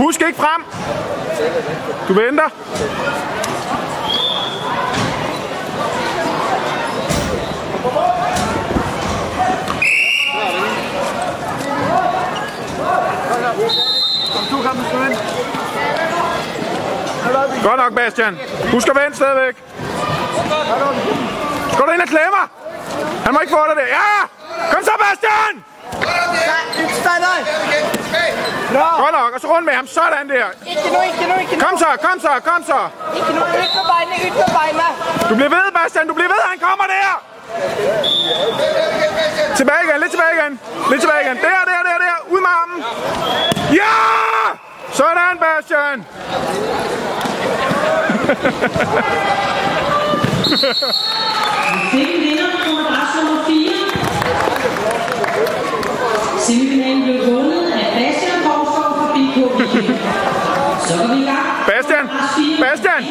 Husk ikke frem. Du venter. Godt nok, Bastian. Husk at vente stadigvæk. Skal du ind og klemme? Han må ikke få dig der. Ja! Kom så, Bastian! Godt nok, og så rundt med ham. Sådan der. Ikke nu, ikke nu, ikke nu. Kom så, kom så, kom så. Ikke nu, ud på beina, ud på beina. Du bliver ved, Bastian. Du bliver ved. Han kommer der. Tilbage igen, lidt tilbage igen. Lidt tilbage igen. Der, der, der, der. Ud med armen. Ja! Sådan, Bastian. Fik en vinder nummer 4. Semifinalen blev Bastian! Bastian,